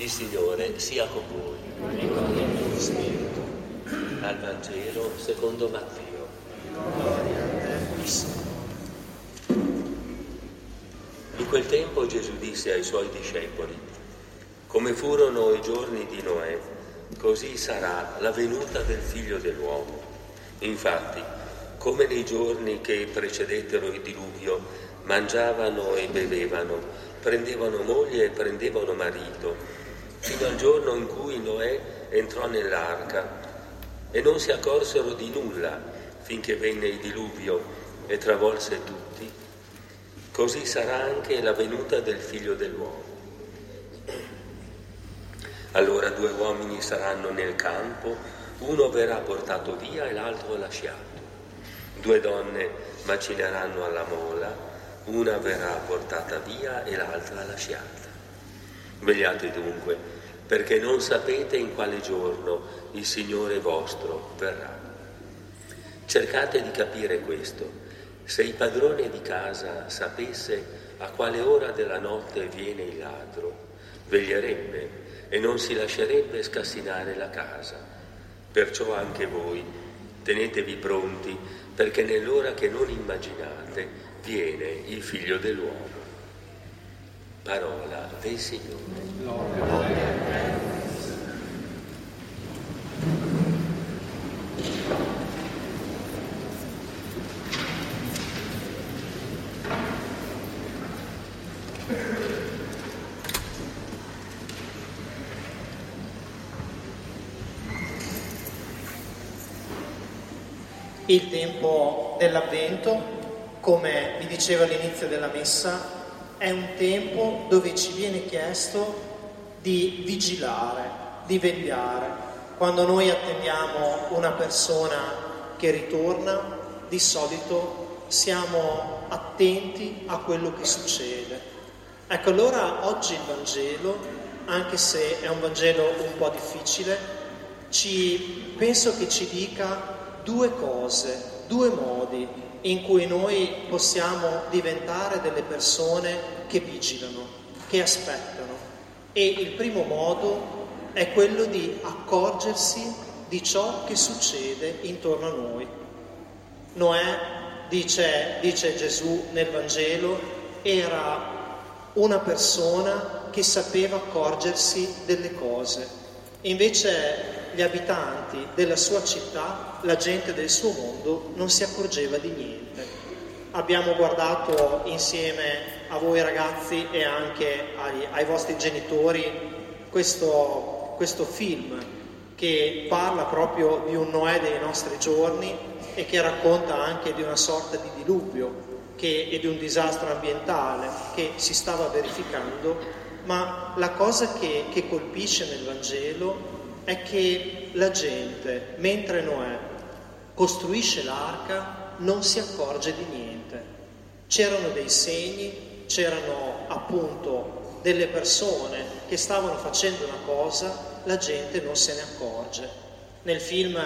Il Signore sia con voi. E con il tuo spirito. Dal Vangelo secondo Matteo. In quel tempo Gesù disse ai suoi discepoli, come furono i giorni di Noè, così sarà la venuta del figlio dell'uomo. Infatti, come nei giorni che precedettero il diluvio, mangiavano e bevevano, prendevano moglie e prendevano marito, fino al giorno in cui Noè entrò nell'arca e non si accorsero di nulla finché venne il diluvio e travolse tutti, così sarà anche la venuta del figlio dell'uomo. Allora due uomini saranno nel campo, uno verrà portato via e l'altro lasciato. Due donne macineranno alla mola, una verrà portata via e l'altra lasciata. Vegliate dunque, perché non sapete in quale giorno il Signore vostro verrà. Cercate di capire questo. Se il padrone di casa sapesse a quale ora della notte viene il ladro, veglierebbe e non si lascerebbe scassinare la casa. Perciò anche voi tenetevi pronti, perché nell'ora che non immaginate viene il figlio dell'uomo. Parola del Signore. Il tempo dell'avvento, come vi dicevo all'inizio della messa, è un tempo dove ci viene chiesto di vigilare, di vegliare. Quando noi attendiamo una persona che ritorna, di solito siamo attenti a quello che succede. Ecco, allora oggi il Vangelo, anche se è un Vangelo un po' difficile, ci, penso che ci dica due cose, due modi in cui noi possiamo diventare delle persone che vigilano, che aspettano. E il primo modo è quello di accorgersi di ciò che succede intorno a noi. Noè, dice, dice Gesù nel Vangelo, era una persona che sapeva accorgersi delle cose. Invece gli abitanti della sua città, la gente del suo mondo, non si accorgeva di niente. Abbiamo guardato insieme a voi ragazzi e anche ai, ai vostri genitori questo, questo film che parla proprio di un Noè dei nostri giorni e che racconta anche di una sorta di diluvio che, e di un disastro ambientale che si stava verificando, ma la cosa che, che colpisce nel Vangelo è che la gente, mentre Noè costruisce l'arca, non si accorge di niente. C'erano dei segni, c'erano appunto delle persone che stavano facendo una cosa, la gente non se ne accorge. Nel film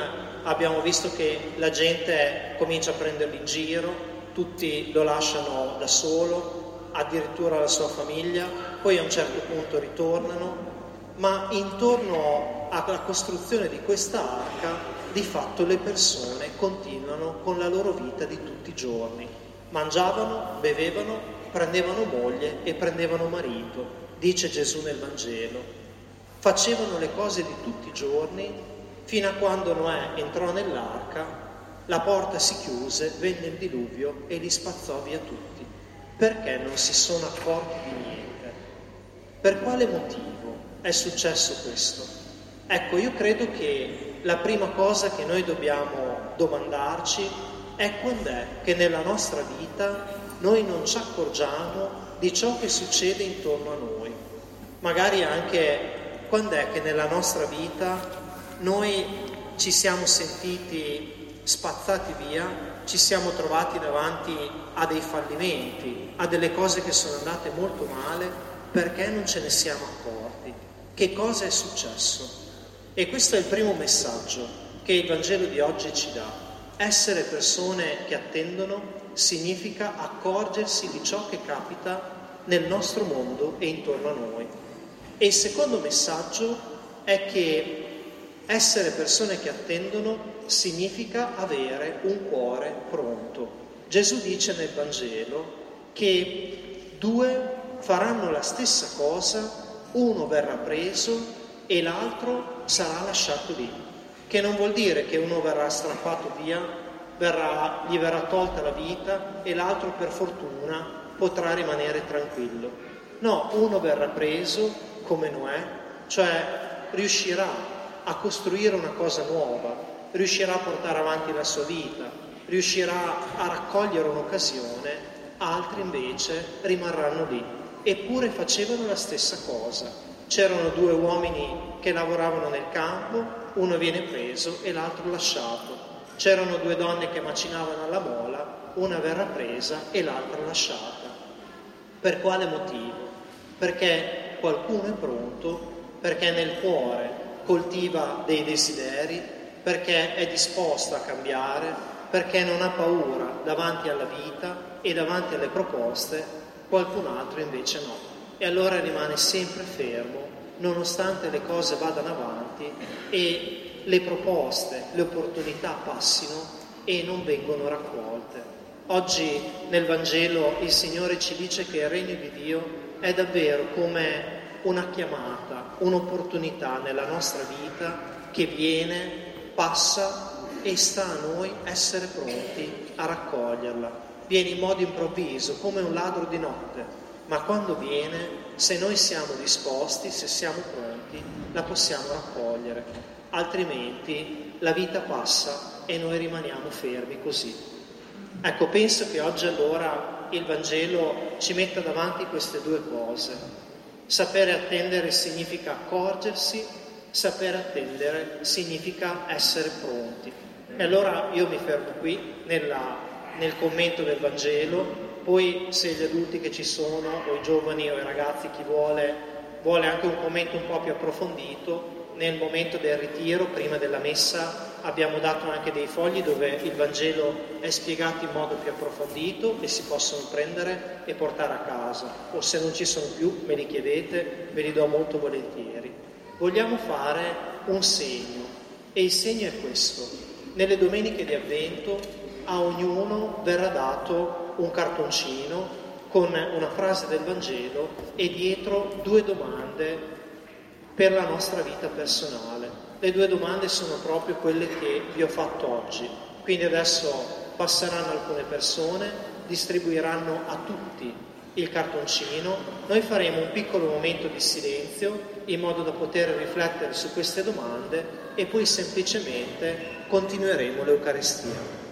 abbiamo visto che la gente comincia a prenderli in giro, tutti lo lasciano da solo, addirittura la sua famiglia, poi a un certo punto ritornano, ma intorno alla costruzione di questa arca di fatto le persone continuano con la loro vita di tutti i giorni. Mangiavano, bevevano, prendevano moglie e prendevano marito, dice Gesù nel Vangelo. Facevano le cose di tutti i giorni fino a quando Noè entrò nell'arca, la porta si chiuse, venne il diluvio e li spazzò via tutti. Perché non si sono accorti di niente? Per quale motivo è successo questo? Ecco, io credo che la prima cosa che noi dobbiamo domandarci è quando è che nella nostra vita noi non ci accorgiamo di ciò che succede intorno a noi. Magari anche quando è che nella nostra vita noi ci siamo sentiti spazzati via, ci siamo trovati davanti a dei fallimenti, a delle cose che sono andate molto male, perché non ce ne siamo accorti. Che cosa è successo? E questo è il primo messaggio che il Vangelo di oggi ci dà. Essere persone che attendono significa accorgersi di ciò che capita nel nostro mondo e intorno a noi. E il secondo messaggio è che essere persone che attendono significa avere un cuore pronto. Gesù dice nel Vangelo che due faranno la stessa cosa, uno verrà preso e l'altro sarà lasciato lì, che non vuol dire che uno verrà strappato via, verrà, gli verrà tolta la vita e l'altro per fortuna potrà rimanere tranquillo. No, uno verrà preso come Noè, cioè riuscirà a costruire una cosa nuova, riuscirà a portare avanti la sua vita, riuscirà a raccogliere un'occasione, altri invece rimarranno lì. Eppure facevano la stessa cosa. C'erano due uomini che lavoravano nel campo, uno viene preso e l'altro lasciato. C'erano due donne che macinavano alla mola, una verrà presa e l'altra lasciata. Per quale motivo? Perché qualcuno è pronto, perché nel cuore coltiva dei desideri, perché è disposto a cambiare, perché non ha paura davanti alla vita e davanti alle proposte, qualcun altro invece no. E allora rimane sempre fermo, nonostante le cose vadano avanti e le proposte, le opportunità passino e non vengono raccolte. Oggi nel Vangelo il Signore ci dice che il regno di Dio è davvero come una chiamata, un'opportunità nella nostra vita che viene, passa e sta a noi essere pronti a raccoglierla. Viene in modo improvviso, come un ladro di notte, ma quando viene, se noi siamo disposti, se siamo pronti, la possiamo raccogliere. Altrimenti la vita passa e noi rimaniamo fermi così. Ecco, penso che oggi allora il Vangelo ci metta davanti queste due cose. Sapere attendere significa accorgersi, sapere attendere significa essere pronti. E allora io mi fermo qui nella, nel commento del Vangelo, poi se gli adulti che ci sono, o i giovani o i ragazzi, chi vuole, vuole anche un commento un po' più approfondito, nel momento del ritiro, prima della messa, abbiamo dato anche dei fogli dove il Vangelo è spiegato in modo più approfondito e si possono prendere e portare a casa. O se non ci sono più, me li chiedete, ve li do molto volentieri. Vogliamo fare un segno e il segno è questo nelle domeniche di avvento a ognuno verrà dato un cartoncino con una frase del Vangelo e dietro due domande per la nostra vita personale. Le due domande sono proprio quelle che vi ho fatto oggi. Quindi adesso passeranno alcune persone, distribuiranno a tutti il cartoncino, noi faremo un piccolo momento di silenzio in modo da poter riflettere su queste domande e poi semplicemente continueremo l'Eucaristia.